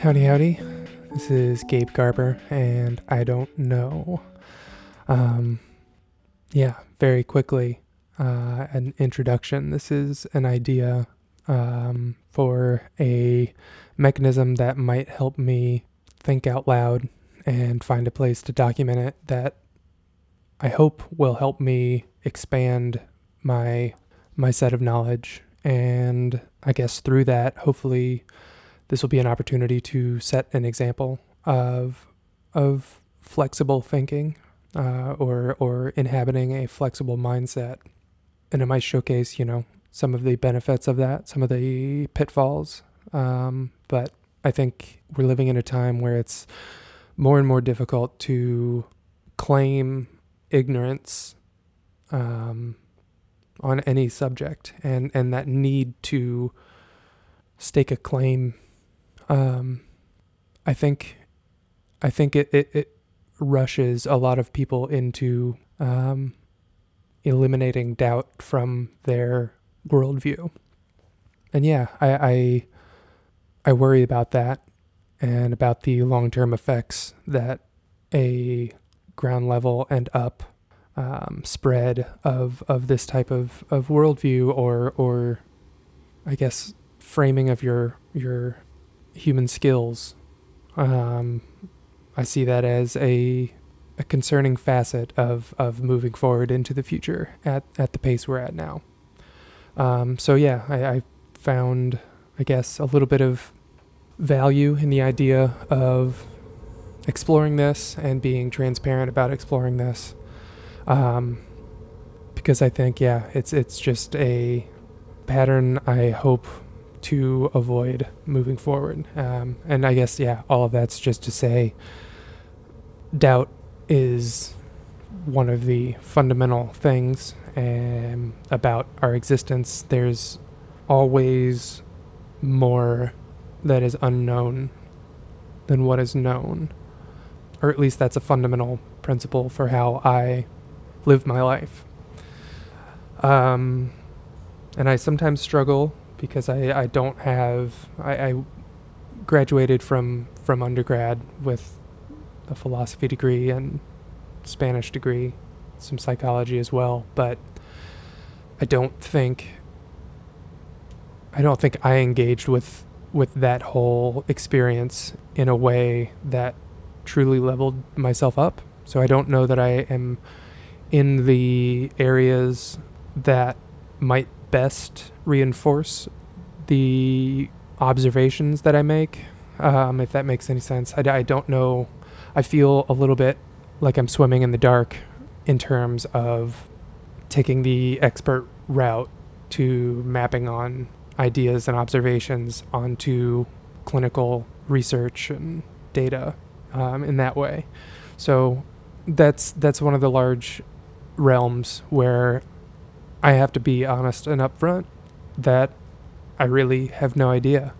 Howdy, howdy. This is Gabe Garber, and I don't know. Um, yeah, very quickly, uh, an introduction. This is an idea um, for a mechanism that might help me think out loud and find a place to document it that I hope will help me expand my my set of knowledge. And I guess through that hopefully this will be an opportunity to set an example of of flexible thinking uh, or or inhabiting a flexible mindset. And it might showcase you know some of the benefits of that some of the pitfalls. Um, but I think we're living in a time where it's more and more difficult to claim ignorance um, on any subject, and and that need to stake a claim. Um, I think, I think it, it, it rushes a lot of people into um, eliminating doubt from their worldview. And yeah, I, I I worry about that and about the long term effects that a ground level and up um, spread of, of this type of, of worldview or or I guess framing of your your human skills. Um, I see that as a a concerning facet of, of moving forward into the future at, at the pace we're at now. Um, so yeah, I, I found I guess, a little bit of value in the idea of exploring this and being transparent about exploring this. Um, because I think, yeah, it's it's just a pattern I hope to avoid moving forward. Um, and I guess, yeah, all of that's just to say doubt is one of the fundamental things um, about our existence. There's always more that is unknown than what is known. Or at least that's a fundamental principle for how I live my life. Um, and I sometimes struggle because I, I don't have I, I graduated from from undergrad with a philosophy degree and Spanish degree, some psychology as well, but I don't think I don't think I engaged with with that whole experience in a way that truly leveled myself up. So I don't know that I am in the areas that might best reinforce the observations that I make, um, if that makes any sense. I, I don't know. I feel a little bit like I'm swimming in the dark in terms of taking the expert route to mapping on ideas and observations onto clinical research and data um, in that way. So that's that's one of the large realms where I have to be honest and upfront that I really have no idea.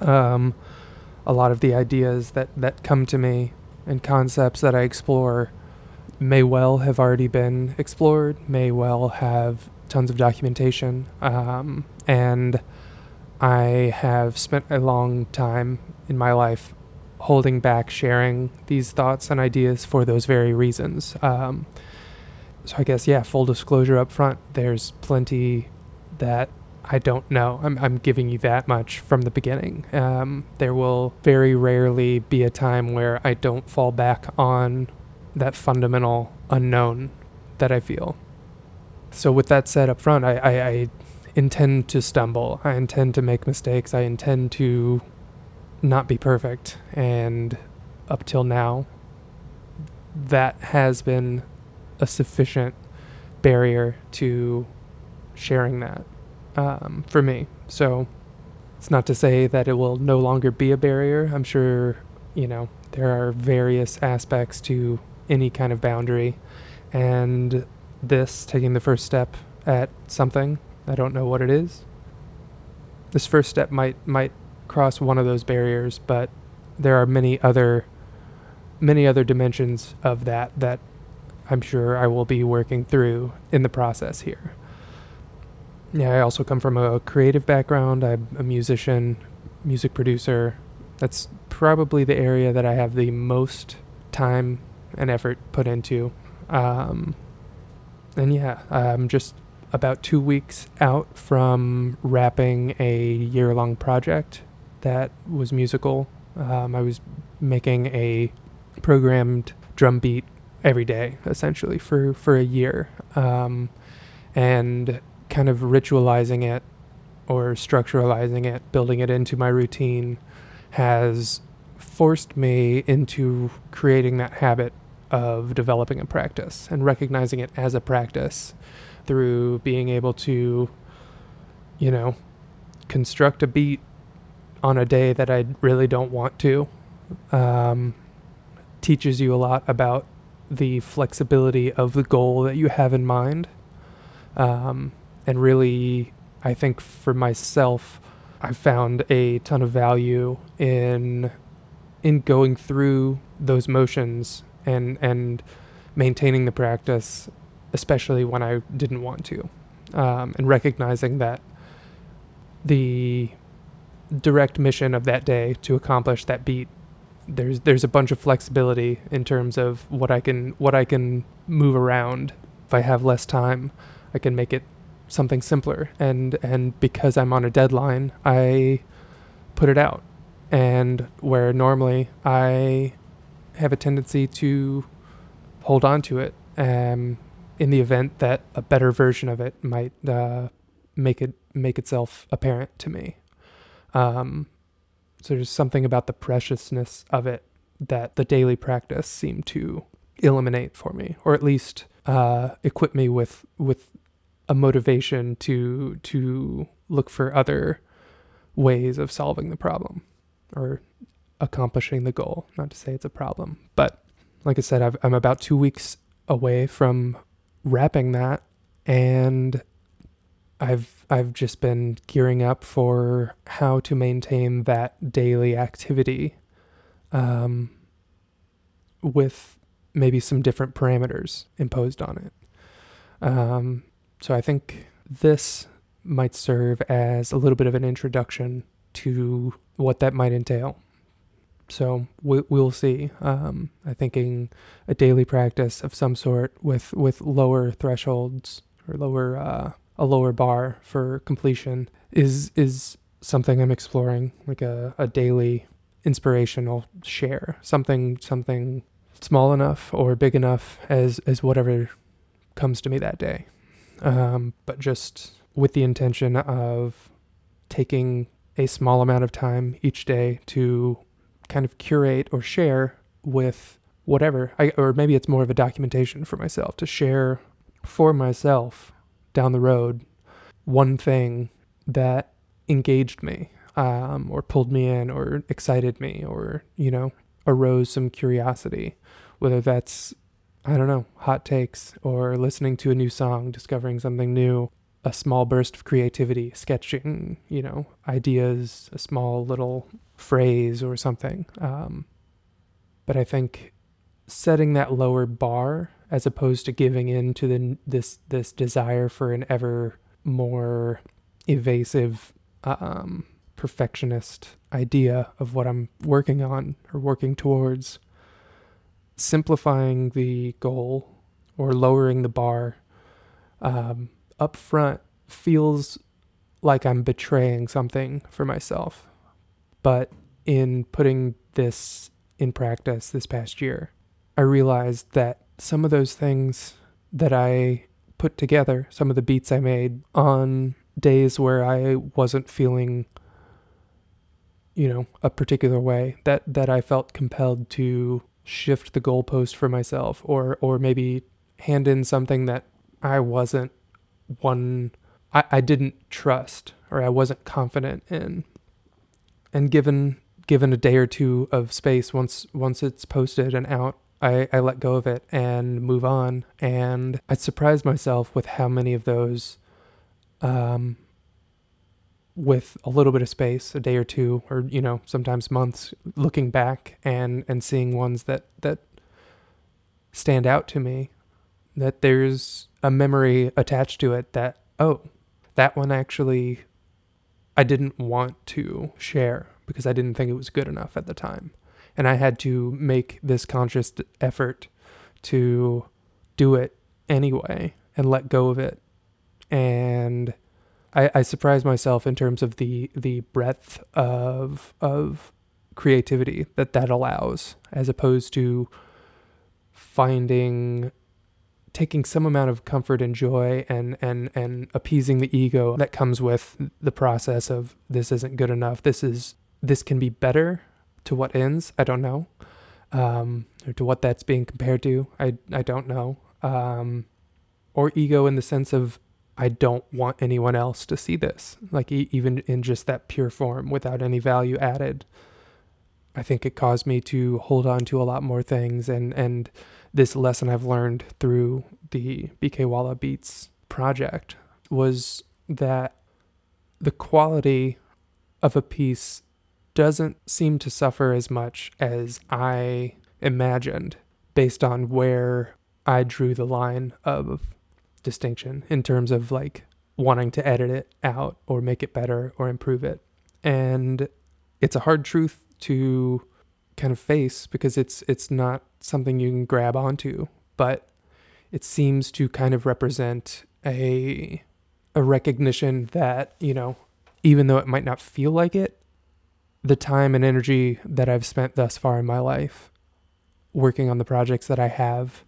Um, a lot of the ideas that, that come to me and concepts that I explore may well have already been explored, may well have tons of documentation, um, and I have spent a long time in my life holding back sharing these thoughts and ideas for those very reasons. Um, so I guess yeah, full disclosure up front. There's plenty that I don't know. I'm I'm giving you that much from the beginning. Um, there will very rarely be a time where I don't fall back on that fundamental unknown that I feel. So with that said up front, I, I, I intend to stumble. I intend to make mistakes. I intend to not be perfect. And up till now, that has been a sufficient barrier to sharing that um, for me. So it's not to say that it will no longer be a barrier. I'm sure, you know, there are various aspects to any kind of boundary. And this, taking the first step at something, I don't know what it is. This first step might might cross one of those barriers, but there are many other many other dimensions of that that I'm sure I will be working through in the process here. Yeah, I also come from a creative background. I'm a musician, music producer. That's probably the area that I have the most time and effort put into. Um, and yeah, I'm just about two weeks out from wrapping a year long project that was musical. Um, I was making a programmed drum beat every day, essentially, for, for a year. Um, and kind of ritualizing it or structuralizing it, building it into my routine has forced me into creating that habit of developing a practice and recognizing it as a practice through being able to, you know, construct a beat on a day that I really don't want to. Um, teaches you a lot about the flexibility of the goal that you have in mind. Um, and really, I think for myself, I found a ton of value in in going through those motions and and maintaining the practice, especially when I didn't want to, um, and recognizing that the direct mission of that day to accomplish that beat there's there's a bunch of flexibility in terms of what I can what I can move around. If I have less time I can make it something simpler. And and because I'm on a deadline I put it out. And where normally I have a tendency to hold on to it um, in the event that a better version of it might uh, make it make itself apparent to me. Um, so there's something about the preciousness of it that the daily practice seemed to eliminate for me, or at least uh, equip me with with a motivation to to look for other ways of solving the problem or accomplishing the goal. Not to say it's a problem, but like I said, i am about two weeks away from wrapping that, and I've I've just been gearing up for how to maintain that daily activity, um, with maybe some different parameters imposed on it. Um, so I think this might serve as a little bit of an introduction to what that might entail. So we, will see. Um, I'm thinking a daily practice of some sort with with lower thresholds or lower uh, a lower bar for completion is is something I'm exploring, like a, a daily inspirational share, something something small enough or big enough as as whatever comes to me that day um, but just with the intention of taking a small amount of time each day to kind of curate or share with whatever, I, or maybe it's more of a documentation for myself to share for myself down the road one thing that engaged me um, or pulled me in or excited me or, you know, arose some curiosity, whether that's I don't know, hot takes or listening to a new song, discovering something new, a small burst of creativity, sketching, you know, ideas, a small little phrase or something. Um, but I think setting that lower bar as opposed to giving in to the this this desire for an ever more evasive um, perfectionist idea of what I'm working on or working towards simplifying the goal or lowering the bar um, up front feels like I'm betraying something for myself. But in putting this in practice this past year, I realized that some of those things that I put together, some of the beats I made on days where I wasn't feeling you know a particular way that that I felt compelled to shift the goalpost for myself or or maybe hand in something that I wasn't one I, I didn't trust or I wasn't confident in. And given given a day or two of space once once it's posted and out, I, I let go of it and move on. And I surprised myself with how many of those um with a little bit of space, a day or two, or you know, sometimes months, looking back and and seeing ones that that stand out to me, that there's a memory attached to it that oh, that one actually I didn't want to share because I didn't think it was good enough at the time. And I had to make this conscious effort to do it anyway and let go of it. And I, I surprised myself in terms of the the breadth of of creativity that that allows, as opposed to finding taking some amount of comfort and joy and and and appeasing the ego that comes with the process of this isn't good enough. This is this can be better to what ends. I don't know um, or to what that's being compared to. I i don't know. Um, or ego in the sense of i don't want anyone else to see this. Like e- even in just that pure form without any value added i think it caused me to hold on to a lot more things and and this lesson I've learned through the BK Walla Beats project was that the quality of a piece doesn't seem to suffer as much as I imagined based on where I drew the line of distinction in terms of like wanting to edit it out or make it better or improve it. And it's a hard truth to kind of face because it's it's not something you can grab onto, but it seems to kind of represent a a recognition that, you know, even though it might not feel like it, the time and energy that I've spent thus far in my life working on the projects that I have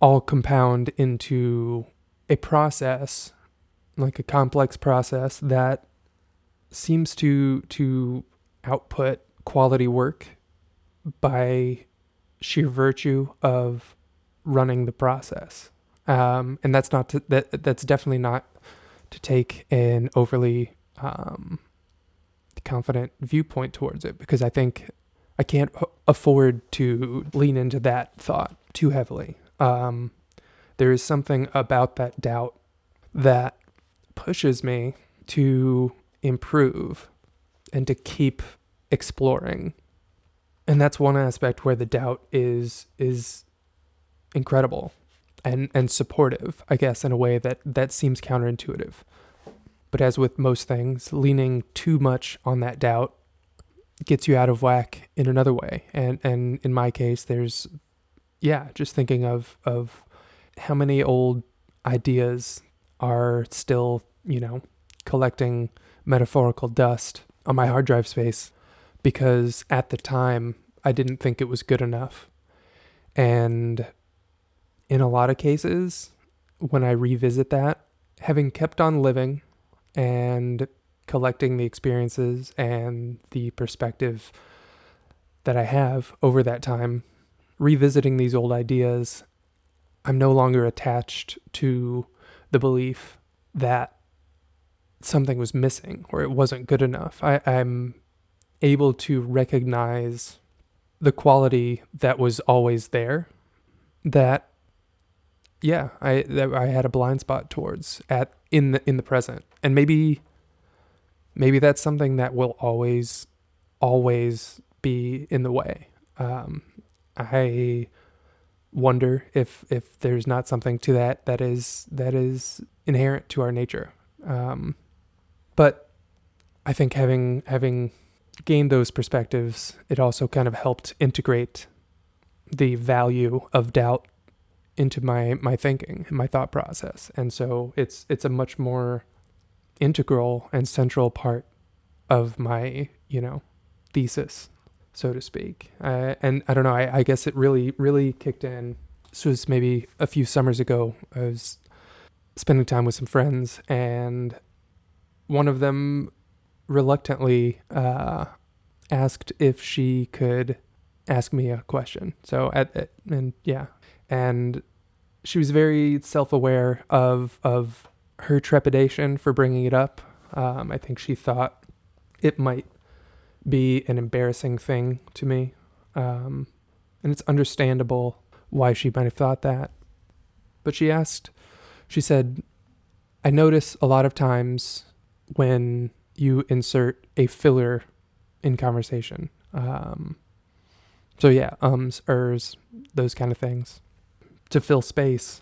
all compound into a process, like a complex process that seems to to output quality work by sheer virtue of running the process. Um, and that's not to, that that's definitely not to take an overly um, confident viewpoint towards it because I think I can't afford to lean into that thought too heavily. Um, there is something about that doubt that pushes me to improve and to keep exploring. And that's one aspect where the doubt is is incredible and and supportive, I guess, in a way that that seems counterintuitive. But as with most things, leaning too much on that doubt gets you out of whack in another way. And and in my case, there's yeah, just thinking of of how many old ideas are still, you know, collecting metaphorical dust on my hard drive space because at the time I didn't think it was good enough. And in a lot of cases, when I revisit that, having kept on living and collecting the experiences and the perspective that I have over that time, revisiting these old ideas, I'm no longer attached to the belief that something was missing or it wasn't good enough. I, am able to recognize the quality that was always there that yeah i that i had a blind spot towards at in the in the present. And maybe maybe that's something that will always always be in the way. Um, i wonder if if there's not something to that that is that is inherent to our nature. Um, but i think having having gained those perspectives, it also kind of helped integrate the value of doubt into my my thinking and my thought process. And so it's it's a much more integral and central part of my, you know, thesis, so to speak. Uh, and I don't know, I, I guess it really, really kicked in. This was maybe a few summers ago. I was spending time with some friends, and one of them reluctantly uh, asked if she could ask me a question. So at, at and yeah, and she was very self-aware of of her trepidation for bringing it up. Um, I think she thought it might be an embarrassing thing to me, um, and it's understandable why she might have thought that. But she asked, she said, "I notice a lot of times when you insert a filler in conversation. Um, so yeah, ums, ers, those kind of things to fill space.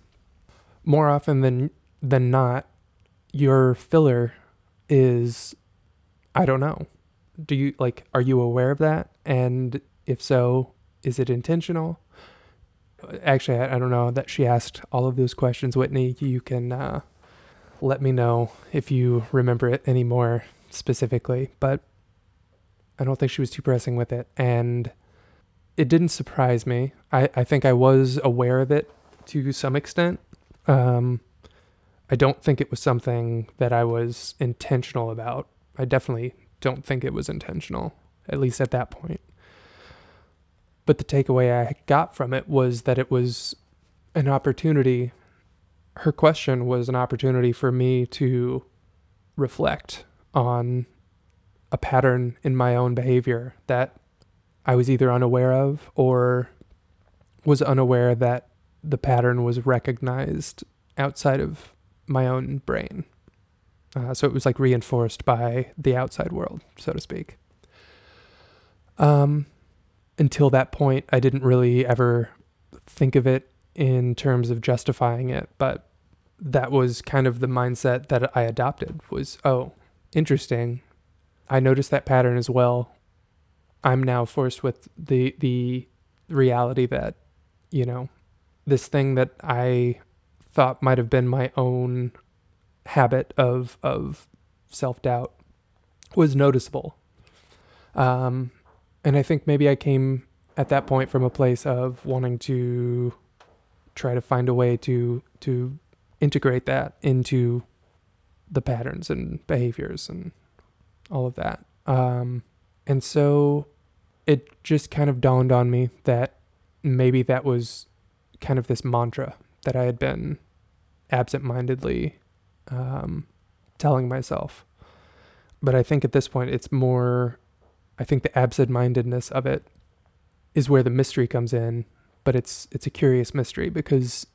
More often than than not, your filler is I don't know. Do you like are you aware of that? And if so, is it intentional? Actually, I, I don't know that she asked all of those questions, Whitney. You can uh, let me know if you remember it any more specifically, but I don't think she was too pressing with it. And it didn't surprise me. I, I think I was aware of it to some extent. Um, I don't think it was something that I was intentional about. I definitely don't think it was intentional, at least at that point. But the takeaway I got from it was that it was an opportunity. Her question was an opportunity for me to reflect on a pattern in my own behavior that I was either unaware of or was unaware that the pattern was recognized outside of my own brain. Uh, so it was like reinforced by the outside world, so to speak. Um, until that point, I didn't really ever think of it in terms of justifying it, but that was kind of the mindset that I adopted was, oh, interesting. I noticed that pattern as well. I'm now forced with the the reality that, you know, this thing that I thought might have been my own habit of of self doubt was noticeable. Um, and I think maybe I came at that point from a place of wanting to try to find a way to to integrate that into the patterns and behaviors and all of that. Um, and so it just kind of dawned on me that maybe that was kind of this mantra that I had been absent-mindedly um, telling myself. But I think at this point, it's more. I think the absent-mindedness of it is where the mystery comes in, but it's it's a curious mystery because,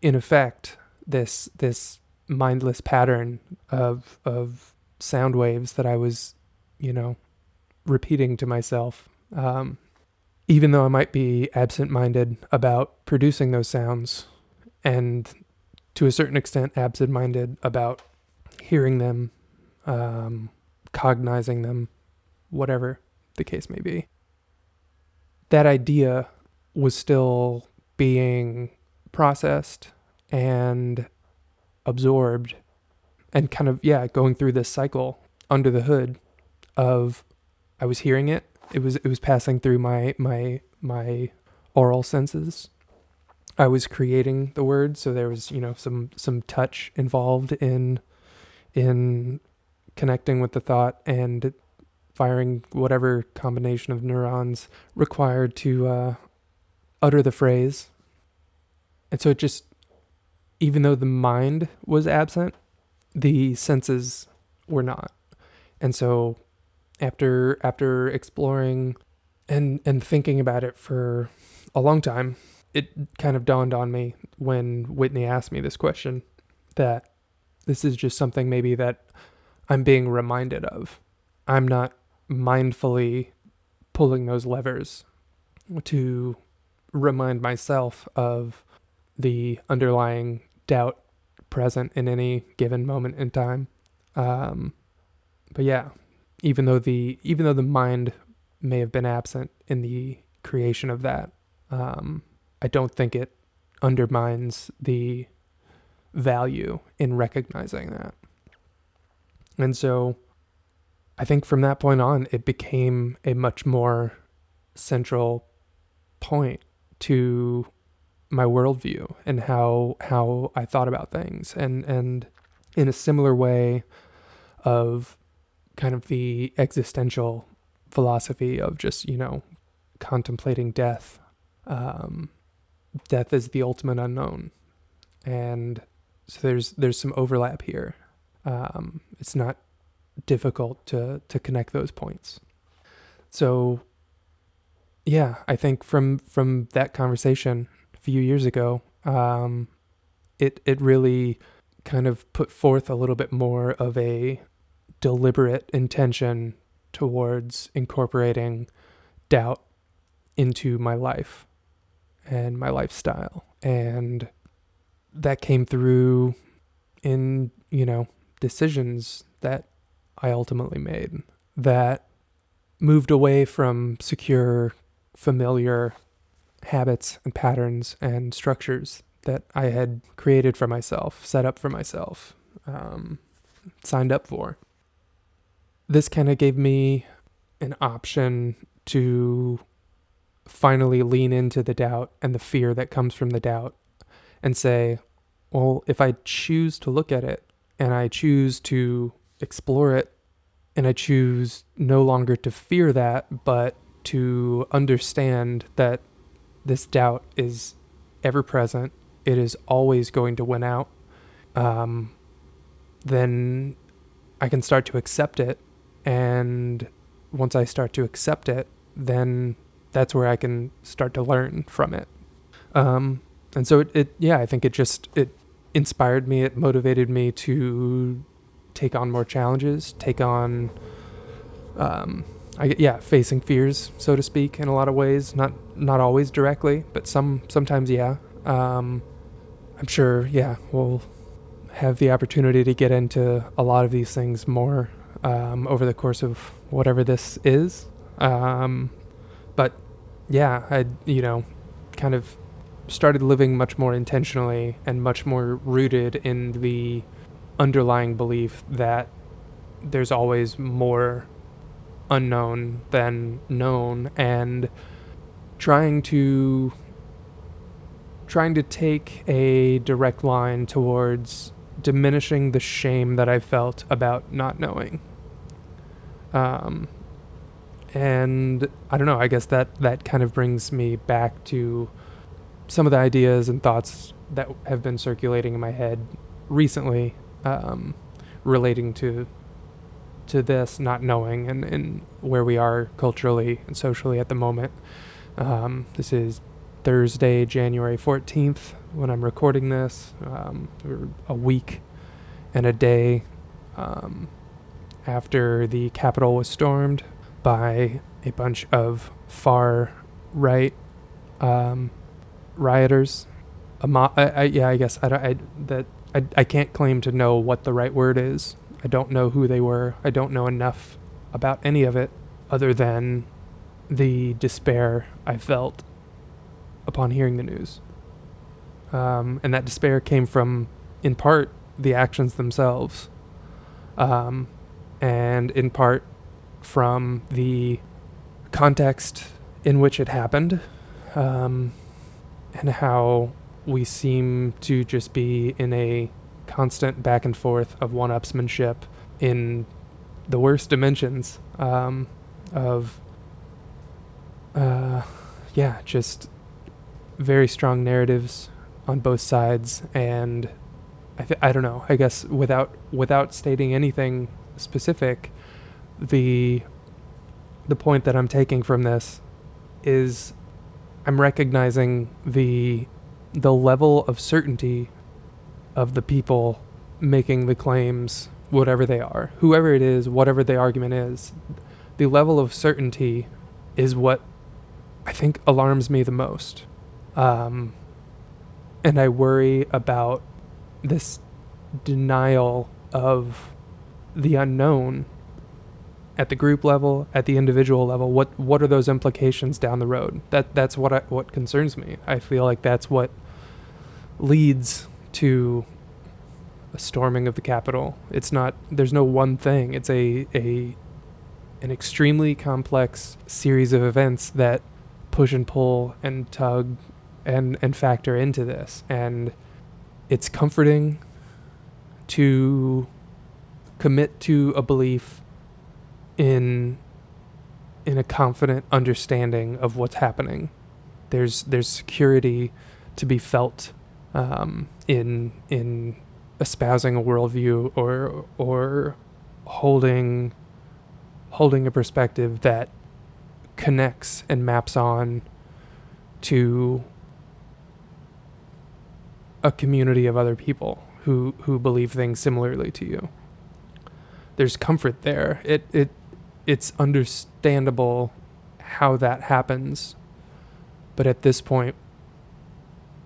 in effect, this this mindless pattern of of sound waves that I was, you know, repeating to myself. Um, even though I might be absent minded about producing those sounds and to a certain extent absent minded about hearing them, um, cognizing them, whatever the case may be. That idea was still being processed and absorbed and kind of, yeah, going through this cycle under the hood of I was hearing it. It was it was passing through my my my oral senses I was creating the words, so there was you know some some touch involved in in connecting with the thought and firing whatever combination of neurons required to uh, utter the phrase. And so it just, even though the mind was absent, the senses were not. And so after after exploring and and thinking about it for a long time, it kind of dawned on me when Whitney asked me this question that this is just something maybe that I'm being reminded of. I'm not mindfully pulling those levers to remind myself of the underlying doubt present in any given moment in time. Um, but yeah, even though the even though the mind may have been absent in the creation of that, um, I don't think it undermines the value in recognizing that. And so I think from that point on, it became a much more central point to my worldview and how how I thought about things. And and in a similar way of kind of the existential philosophy of just, you know, contemplating death. Um, death is the ultimate unknown, and so there's there's some overlap here. Um, it's not difficult to to connect those points. So, yeah, I think from from that conversation few years ago, um, it it really kind of put forth a little bit more of a deliberate intention towards incorporating doubt into my life and my lifestyle. And that came through in, you know, decisions that I ultimately made that moved away from secure, familiar habits and patterns and structures that I had created for myself, set up for myself, um, signed up for. This kind of gave me an option to finally lean into the doubt and the fear that comes from the doubt and say, well, if I choose to look at it and I choose to explore it and I choose no longer to fear that, but to understand that this doubt is ever present, it is always going to win out, um, then I can start to accept it. And once I start to accept it, then that's where I can start to learn from it. Um, and so it, it, yeah, I think it just, it inspired me. It motivated me to take on more challenges, take on, um, I, yeah, facing fears, so to speak, in a lot of ways. Not not always directly, but some sometimes, yeah. Um, I'm sure, yeah, we'll have the opportunity to get into a lot of these things more um, over the course of whatever this is. Um, but yeah, I you know, kind of started living much more intentionally and much more rooted in the underlying belief that there's always more unknown than known and trying to trying to take a direct line towards diminishing the shame that I felt about not knowing. Um, and I don't know, I guess that that kind of brings me back to some of the ideas and thoughts that have been circulating in my head recently um, relating to to this not knowing and, and where we are culturally and socially at the moment. Um, this is Thursday, January 14th, when I'm recording this. Um, a week and a day um, after the Capitol was stormed by a bunch of far right um, rioters. Mo- I, I, yeah, I guess I, I that I, I can't claim to know what the right word is. I don't know who they were. I don't know enough about any of it other than the despair I felt upon hearing the news. Um, and that despair came from, in part, the actions themselves, um, and in part from the context in which it happened, um, and how we seem to just be in a constant back and forth of one upsmanship in the worst dimensions um, of, uh, yeah, just very strong narratives on both sides. And I, th- I don't know, I guess without, without stating anything specific, the, the point that I'm taking from this is I'm recognizing the the level of certainty of the people making the claims, whatever they are, whoever it is, whatever the argument is, the level of certainty is what I think alarms me the most. Um, and I worry about this denial of the unknown at the group level, at the individual level, what what are those implications down the road? That that's what I, what concerns me. I feel like that's what leads to a storming of the Capitol. It's not there's no one thing. It's a a an extremely complex series of events that push and pull and tug and and factor into this. And it's comforting to commit to a belief in in a confident understanding of what's happening. There's there's security to be felt um, in in espousing a worldview or or holding holding a perspective that connects and maps on to a community of other people who who believe things similarly to you. there's comfort there. It it it's understandable how that happens. But at this point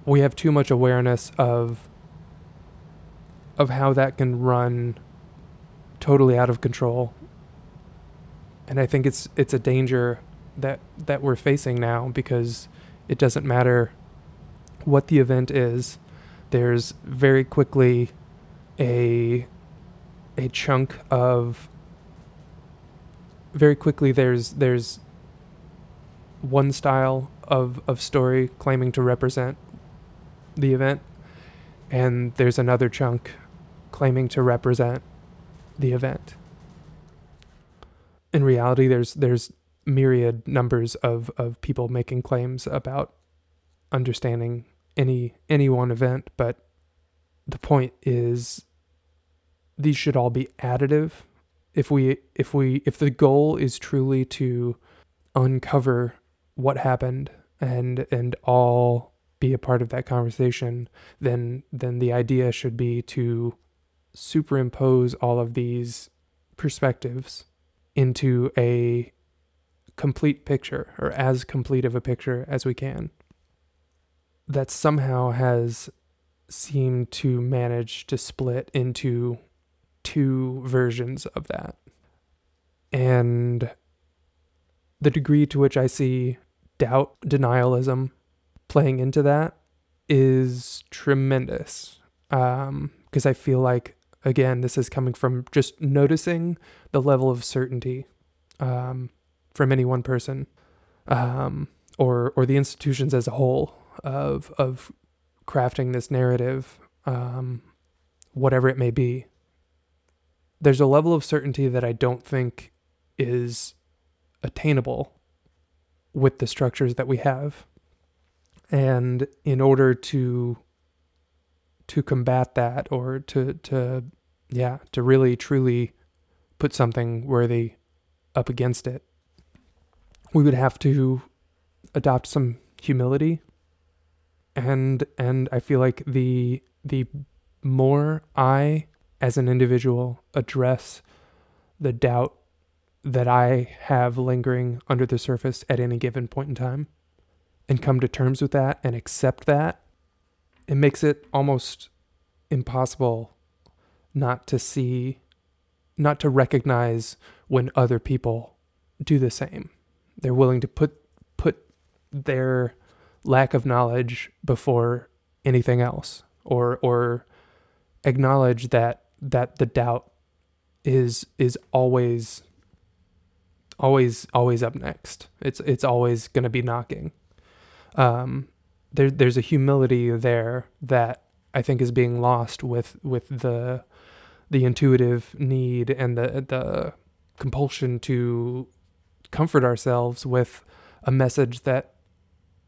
we have too much awareness of of how that can run totally out of control. And I think it's it's a danger that that we're facing now because it doesn't matter what the event is. There's very quickly a a chunk of very quickly there's there's one style of of story claiming to represent the event and there's another chunk claiming to represent the event. In reality, there's there's myriad numbers of, of people making claims about understanding any any one event, but the point is these should all be additive. If we if we if the goal is truly to uncover what happened and and all be a part of that conversation, then then the idea should be to superimpose all of these perspectives into a complete picture or as complete of a picture as we can that somehow has seemed to manage to split into two versions of that. And the degree to which I see doubt, denialism playing into that is tremendous. Because um, I feel like again, this is coming from just noticing the level of certainty um, from any one person um, or or the institutions as a whole of of crafting this narrative, um, whatever it may be. There's a level of certainty that I don't think is attainable with the structures that we have. And in order to to combat that or to to yeah, to really truly put something worthy up against it, we would have to adopt some humility. And and I feel like the the more I as an individual address the doubt that I have lingering under the surface at any given point in time and come to terms with that and accept that, it makes it almost impossible not to see, not to recognize when other people do the same. They're willing to put put their lack of knowledge before anything else, or or acknowledge that that the doubt is is always always always up next. It's it's always going to be knocking. Um, there there's a humility there that I think is being lost with with the the intuitive need and the the compulsion to comfort ourselves with a message that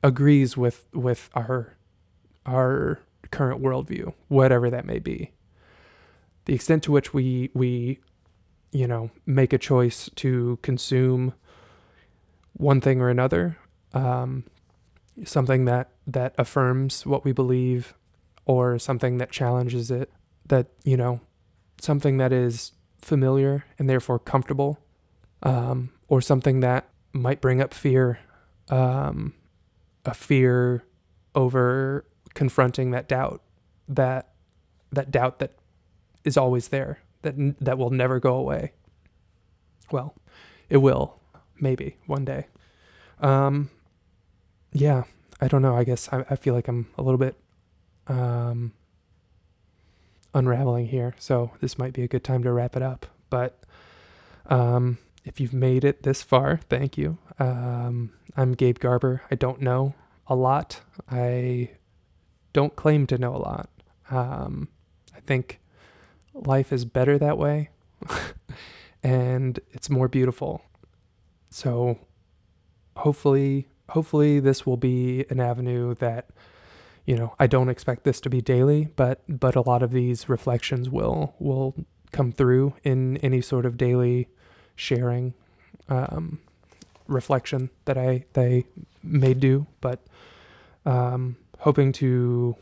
agrees with with our our current worldview, whatever that may be. The extent to which we we you know make a choice to consume one thing or another, um, something that that affirms what we believe, or something that challenges it, that you know something that is familiar and therefore comfortable, um, or something that might bring up fear, um, a fear over confronting that doubt, that that doubt that is always there, that that will never go away. Well, it will, maybe one day. Um, yeah, I don't know. I guess I, I feel like I'm a little bit um, unraveling here. So this might be a good time to wrap it up. But um, if you've made it this far, thank you. Um, I'm Gabe Garber. I don't know a lot. I don't claim to know a lot. Um, I think life is better that way and it's more beautiful. So hopefully, hopefully this will be an avenue that you know, I don't expect this to be daily, but but a lot of these reflections will will come through in any sort of daily sharing um, reflection that I they may do, but um, hoping to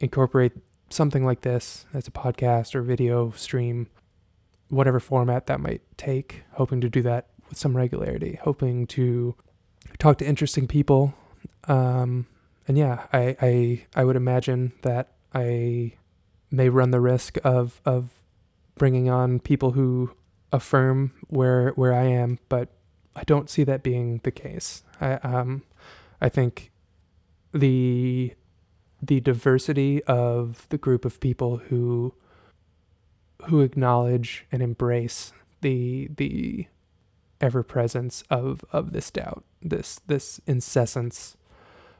incorporate something like this as a podcast or video stream whatever format that might take, hoping to do that with some regularity, hoping to talk to interesting people. Um, and yeah, I, I I would imagine that I may run the risk of of bringing on people who affirm where where I am, but I don't see that being the case. I um I think the the diversity of the group of people who who acknowledge and embrace the the ever presence of of this doubt, this this incessance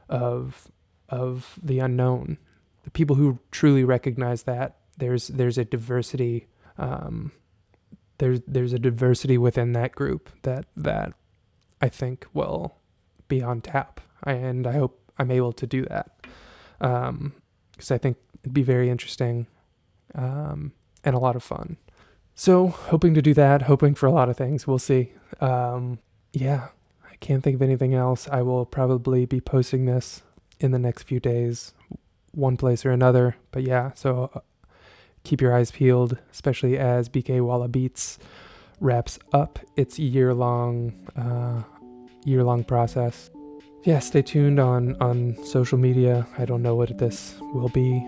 of of the unknown. The people who truly recognize that there's there's a diversity um, there's there's a diversity within that group that that I think will be on tap, and I hope I'm able to do that because um, I think it'd be very interesting um, and a lot of fun. So hoping to do that, hoping for a lot of things. We'll see. Um, yeah, can't think of anything else. I will probably be posting this in the next few days, one place or another. But yeah, so uh, keep your eyes peeled, especially as BK Walla Beats wraps up its year long uh, year long process. Yeah, stay tuned on on social media. I don't know what this will be.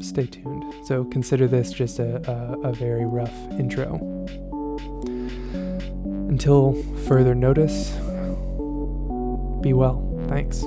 Stay tuned. So consider this just a, a, a very rough intro. Until further notice, be well. Thanks.